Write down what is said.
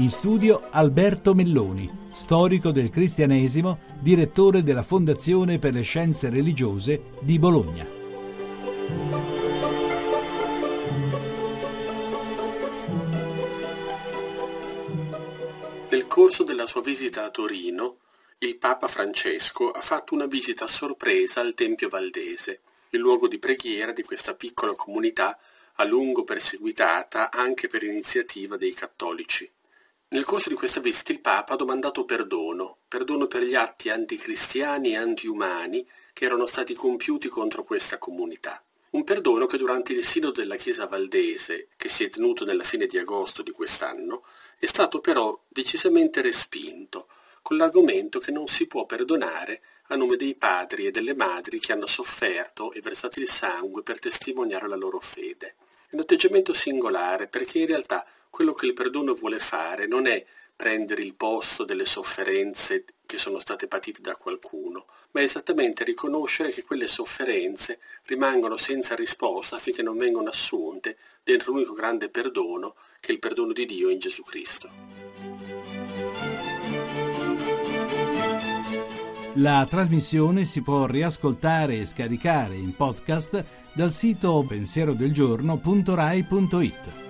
In studio Alberto Melloni, storico del cristianesimo, direttore della Fondazione per le Scienze Religiose di Bologna. Nel corso della sua visita a Torino, il Papa Francesco ha fatto una visita a sorpresa al Tempio Valdese, il luogo di preghiera di questa piccola comunità a lungo perseguitata anche per iniziativa dei cattolici. Nel corso di questa visita il Papa ha domandato perdono, perdono per gli atti anticristiani e antiumani che erano stati compiuti contro questa comunità. Un perdono che durante il sinodo della Chiesa Valdese, che si è tenuto nella fine di agosto di quest'anno, è stato però decisamente respinto, con l'argomento che non si può perdonare a nome dei padri e delle madri che hanno sofferto e versato il sangue per testimoniare la loro fede. È un atteggiamento singolare perché in realtà quello che il perdono vuole fare non è prendere il posto delle sofferenze che sono state patite da qualcuno, ma è esattamente riconoscere che quelle sofferenze rimangono senza risposta finché non vengono assunte dentro l'unico grande perdono che è il perdono di Dio in Gesù Cristo. La trasmissione si può riascoltare e scaricare in podcast dal sito pensierodelgiorno.rai.it.